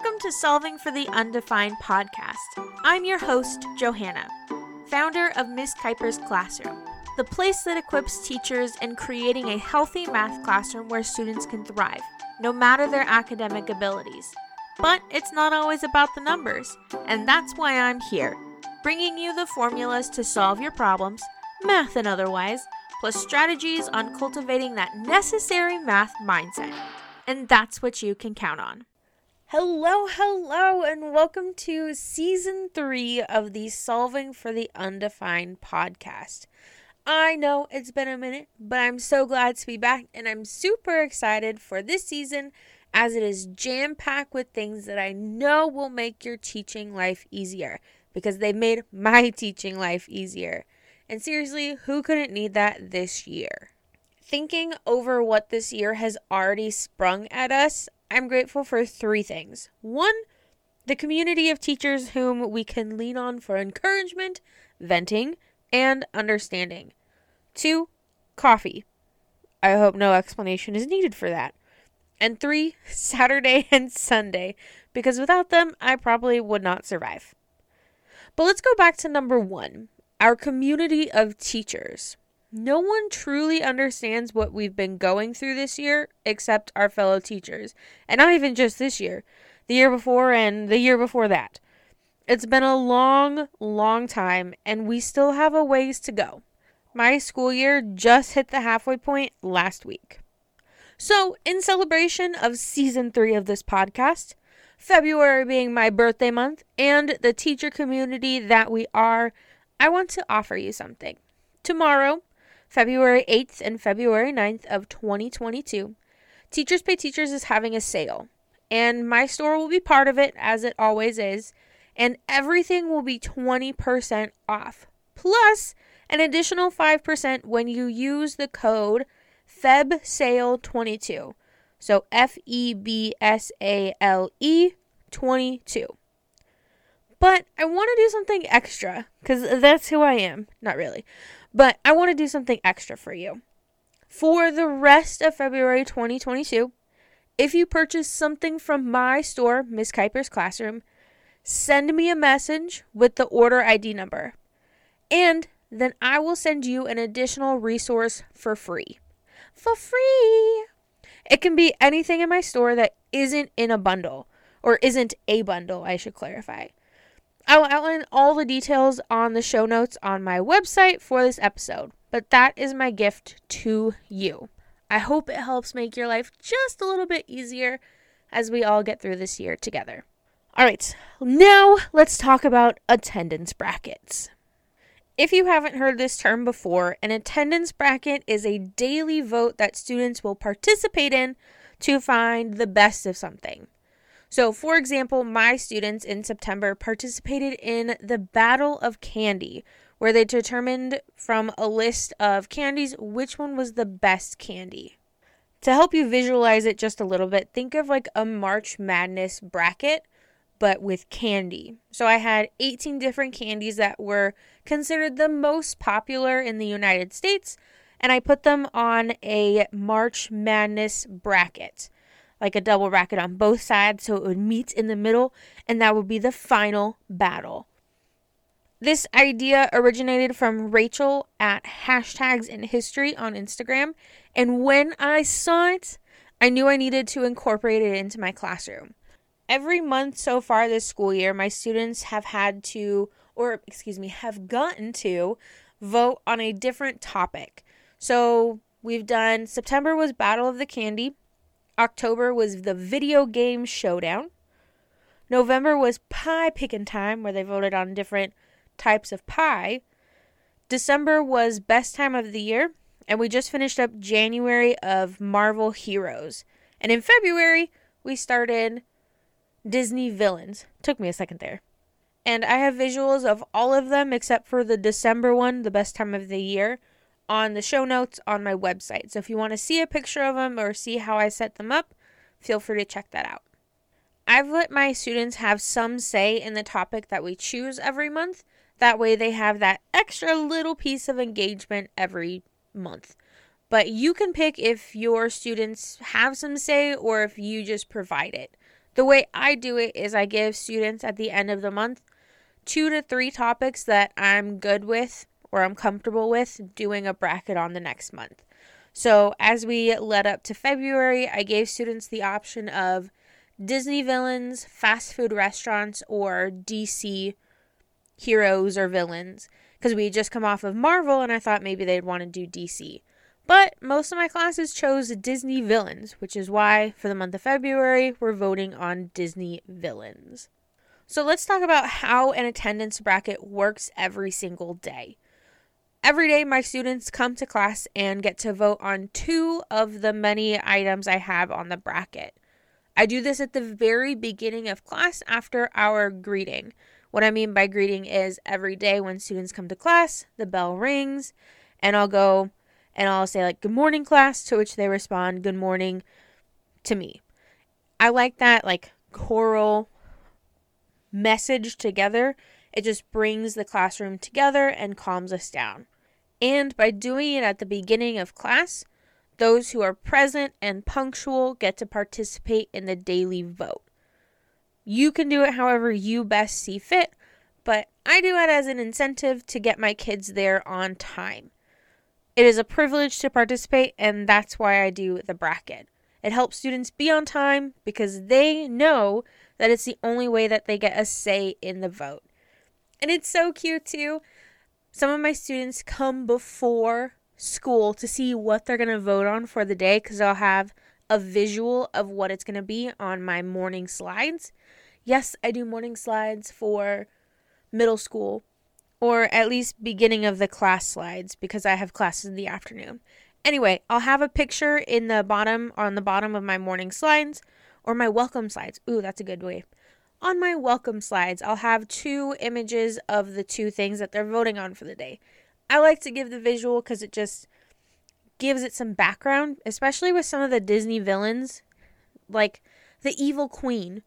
Welcome to Solving for the Undefined podcast. I'm your host, Johanna, founder of Miss Kuiper's Classroom, the place that equips teachers in creating a healthy math classroom where students can thrive, no matter their academic abilities. But it's not always about the numbers, and that's why I'm here, bringing you the formulas to solve your problems, math and otherwise, plus strategies on cultivating that necessary math mindset. And that's what you can count on. Hello, hello, and welcome to season three of the Solving for the Undefined podcast. I know it's been a minute, but I'm so glad to be back, and I'm super excited for this season as it is jam packed with things that I know will make your teaching life easier because they've made my teaching life easier. And seriously, who couldn't need that this year? Thinking over what this year has already sprung at us, I'm grateful for three things. One, the community of teachers whom we can lean on for encouragement, venting, and understanding. Two, coffee. I hope no explanation is needed for that. And three, Saturday and Sunday, because without them, I probably would not survive. But let's go back to number one our community of teachers. No one truly understands what we've been going through this year except our fellow teachers. And not even just this year, the year before and the year before that. It's been a long, long time, and we still have a ways to go. My school year just hit the halfway point last week. So, in celebration of season three of this podcast, February being my birthday month, and the teacher community that we are, I want to offer you something. Tomorrow, February 8th and February 9th of 2022, Teachers Pay Teachers is having a sale, and my store will be part of it as it always is, and everything will be 20% off, plus an additional 5% when you use the code FEBSALE22. So F E B S A L E 22. But I want to do something extra because that's who I am. Not really. But I want to do something extra for you. For the rest of February 2022, if you purchase something from my store, Miss Kuiper's Classroom, send me a message with the order ID number. And then I will send you an additional resource for free. For free! It can be anything in my store that isn't in a bundle, or isn't a bundle, I should clarify. I will outline all the details on the show notes on my website for this episode, but that is my gift to you. I hope it helps make your life just a little bit easier as we all get through this year together. All right, now let's talk about attendance brackets. If you haven't heard this term before, an attendance bracket is a daily vote that students will participate in to find the best of something. So, for example, my students in September participated in the Battle of Candy, where they determined from a list of candies which one was the best candy. To help you visualize it just a little bit, think of like a March Madness bracket, but with candy. So I had 18 different candies that were considered the most popular in the United States, and I put them on a March Madness bracket like a double bracket on both sides so it would meet in the middle and that would be the final battle. This idea originated from Rachel at hashtags in history on Instagram, and when I saw it, I knew I needed to incorporate it into my classroom. Every month so far this school year, my students have had to, or excuse me, have gotten to vote on a different topic. So we've done September was Battle of the Candy, October was the video game showdown. November was pie picking time, where they voted on different types of pie. December was best time of the year, and we just finished up January of Marvel Heroes. And in February, we started Disney Villains. Took me a second there. And I have visuals of all of them except for the December one, the best time of the year on the show notes on my website. So if you want to see a picture of them or see how I set them up, feel free to check that out. I've let my students have some say in the topic that we choose every month. That way they have that extra little piece of engagement every month. But you can pick if your students have some say or if you just provide it. The way I do it is I give students at the end of the month two to three topics that I'm good with or I'm comfortable with doing a bracket on the next month. So, as we led up to February, I gave students the option of Disney villains, fast food restaurants, or DC heroes or villains. Because we had just come off of Marvel and I thought maybe they'd want to do DC. But most of my classes chose Disney villains, which is why for the month of February, we're voting on Disney villains. So let's talk about how an attendance bracket works every single day. Every day, my students come to class and get to vote on two of the many items I have on the bracket. I do this at the very beginning of class after our greeting. What I mean by greeting is every day when students come to class, the bell rings, and I'll go and I'll say, like, good morning, class, to which they respond, good morning to me. I like that, like, choral message together it just brings the classroom together and calms us down. And by doing it at the beginning of class, those who are present and punctual get to participate in the daily vote. You can do it however you best see fit, but I do it as an incentive to get my kids there on time. It is a privilege to participate, and that's why I do the bracket. It helps students be on time because they know that it's the only way that they get a say in the vote. And it's so cute too. Some of my students come before school to see what they're going to vote on for the day because I'll have a visual of what it's going to be on my morning slides. Yes, I do morning slides for middle school or at least beginning of the class slides because I have classes in the afternoon. Anyway, I'll have a picture in the bottom on the bottom of my morning slides or my welcome slides. Ooh, that's a good way on my welcome slides, I'll have two images of the two things that they're voting on for the day. I like to give the visual because it just gives it some background, especially with some of the Disney villains, like the evil queen.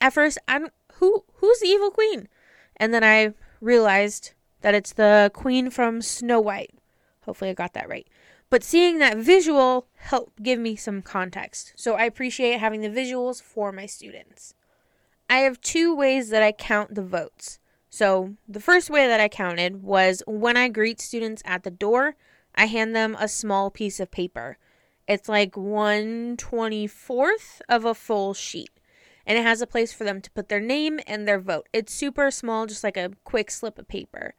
At first, I don't who who's the evil queen, and then I realized that it's the queen from Snow White. Hopefully, I got that right. But seeing that visual helped give me some context. So I appreciate having the visuals for my students. I have two ways that I count the votes. So, the first way that I counted was when I greet students at the door, I hand them a small piece of paper. It's like 124th of a full sheet. And it has a place for them to put their name and their vote. It's super small, just like a quick slip of paper.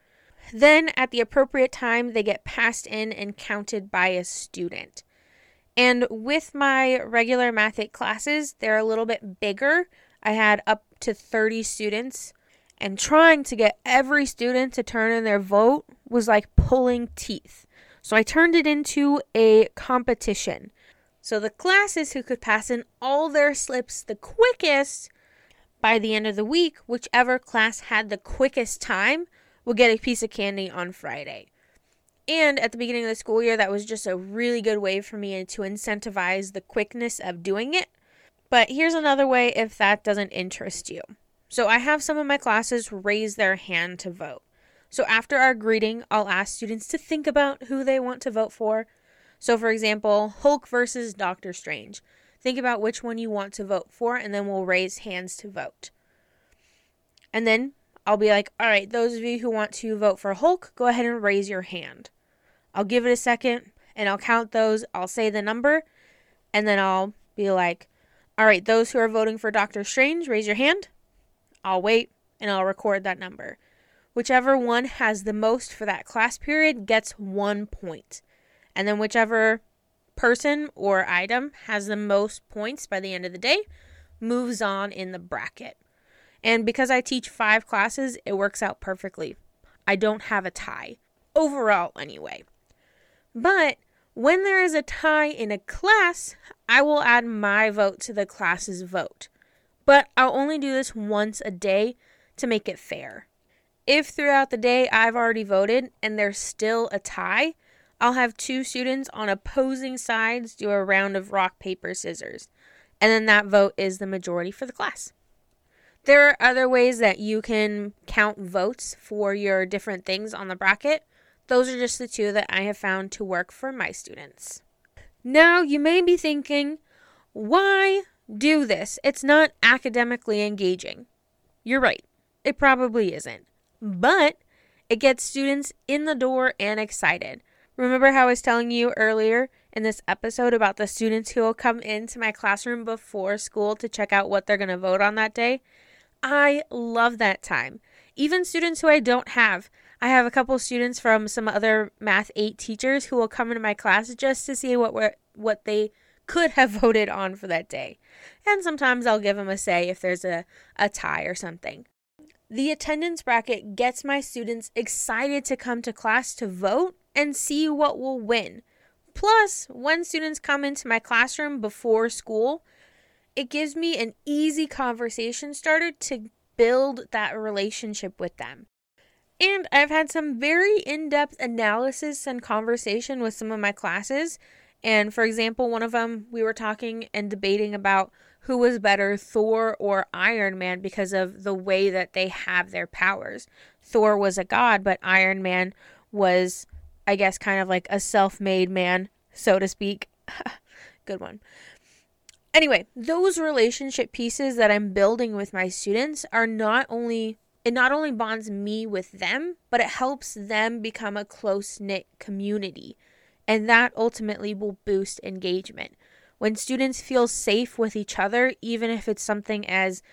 Then, at the appropriate time, they get passed in and counted by a student. And with my regular math classes, they're a little bit bigger, I had up to 30 students, and trying to get every student to turn in their vote was like pulling teeth. So I turned it into a competition. So the classes who could pass in all their slips the quickest by the end of the week, whichever class had the quickest time, would get a piece of candy on Friday. And at the beginning of the school year, that was just a really good way for me to incentivize the quickness of doing it but here's another way if that doesn't interest you. So I have some of my classes raise their hand to vote. So after our greeting, I'll ask students to think about who they want to vote for. So, for example, Hulk versus Doctor Strange. Think about which one you want to vote for, and then we'll raise hands to vote. And then I'll be like, all right, those of you who want to vote for Hulk, go ahead and raise your hand. I'll give it a second and I'll count those. I'll say the number, and then I'll be like, all right, those who are voting for Doctor Strange, raise your hand. I'll wait and I'll record that number. Whichever one has the most for that class period gets one point. And then whichever person or item has the most points by the end of the day moves on in the bracket. And because I teach five classes, it works out perfectly. I don't have a tie, overall, anyway. But when there is a tie in a class, I will add my vote to the class's vote. But I'll only do this once a day to make it fair. If throughout the day I've already voted and there's still a tie, I'll have two students on opposing sides do a round of rock, paper, scissors. And then that vote is the majority for the class. There are other ways that you can count votes for your different things on the bracket. Those are just the two that I have found to work for my students. Now, you may be thinking, why do this. It's not academically engaging. You're right. It probably isn't. But it gets students in the door and excited. Remember how I was telling you earlier in this episode about the students who will come into my classroom before school to check out what they're going to vote on that day? I love that time. Even students who I don't have. I have a couple students from some other math 8 teachers who will come into my class just to see what what they could have voted on for that day. And sometimes I'll give them a say if there's a, a tie or something. The attendance bracket gets my students excited to come to class to vote and see what will win. Plus, when students come into my classroom before school, it gives me an easy conversation starter to build that relationship with them. And I've had some very in depth analysis and conversation with some of my classes. And for example, one of them, we were talking and debating about who was better, Thor or Iron Man, because of the way that they have their powers. Thor was a god, but Iron Man was, I guess, kind of like a self made man, so to speak. Good one. Anyway, those relationship pieces that I'm building with my students are not only it not only bonds me with them, but it helps them become a close knit community. And that ultimately will boost engagement. When students feel safe with each other, even if it's something as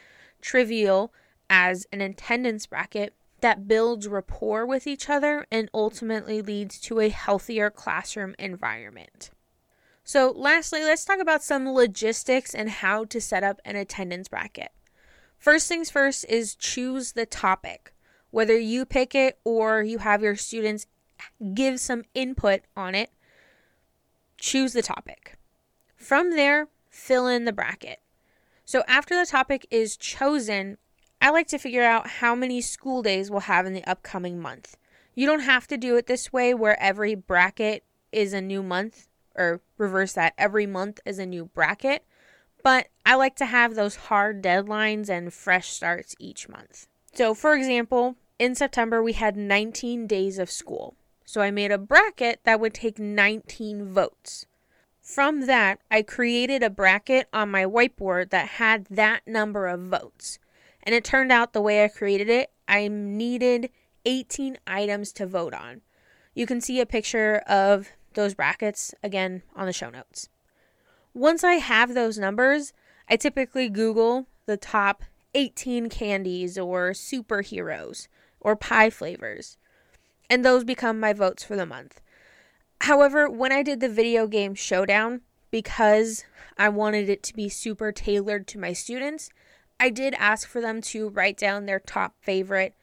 trivial as an attendance bracket, that builds rapport with each other and ultimately leads to a healthier classroom environment. So, lastly, let's talk about some logistics and how to set up an attendance bracket. First things first is choose the topic. Whether you pick it or you have your students give some input on it, choose the topic. From there, fill in the bracket. So, after the topic is chosen, I like to figure out how many school days we'll have in the upcoming month. You don't have to do it this way where every bracket is a new month or reverse that every month is a new bracket. But I like to have those hard deadlines and fresh starts each month. So, for example, in September we had 19 days of school. So I made a bracket that would take 19 votes. From that, I created a bracket on my whiteboard that had that number of votes. And it turned out the way I created it, I needed 18 items to vote on. You can see a picture of those brackets again on the show notes. Once I have those numbers, I typically Google the top 18 candies or superheroes or pie flavors, and those become my votes for the month. However, when I did the video game showdown, because I wanted it to be super tailored to my students, I did ask for them to write down their top favorite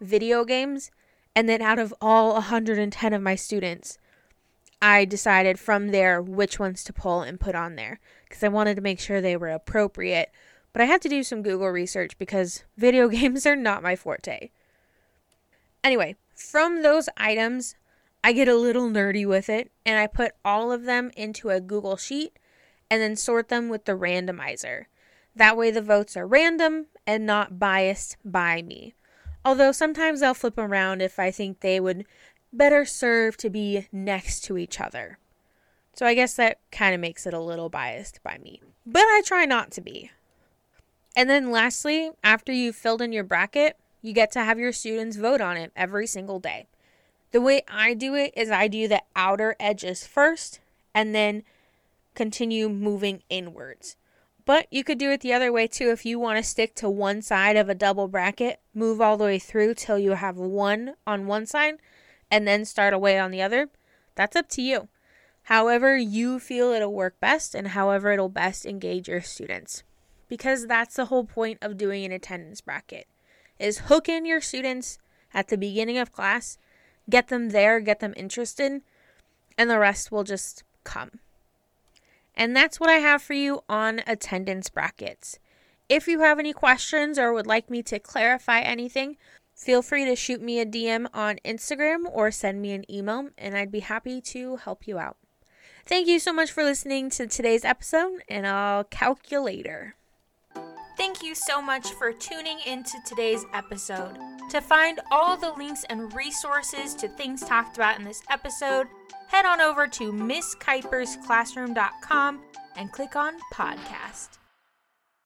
video games. And then out of all 110 of my students, I decided from there which ones to pull and put on there because I wanted to make sure they were appropriate. But I had to do some Google research because video games are not my forte. Anyway, from those items, I get a little nerdy with it and I put all of them into a Google Sheet and then sort them with the randomizer. That way, the votes are random and not biased by me. Although sometimes I'll flip around if I think they would better serve to be next to each other. So I guess that kind of makes it a little biased by me. But I try not to be. And then lastly, after you've filled in your bracket, you get to have your students vote on it every single day. The way I do it is I do the outer edges first and then continue moving inwards. But you could do it the other way too if you want to stick to one side of a double bracket, move all the way through till you have one on one side and then start away on the other, that's up to you. However, you feel it'll work best and however it'll best engage your students. Because that's the whole point of doing an attendance bracket is hook in your students at the beginning of class, get them there, get them interested, and the rest will just come. And that's what I have for you on attendance brackets. If you have any questions or would like me to clarify anything, Feel free to shoot me a DM on Instagram or send me an email, and I'd be happy to help you out. Thank you so much for listening to today's episode, and I'll calculator. Thank you so much for tuning into today's episode. To find all the links and resources to things talked about in this episode, head on over to MissKuipersClassroom.com and click on podcast.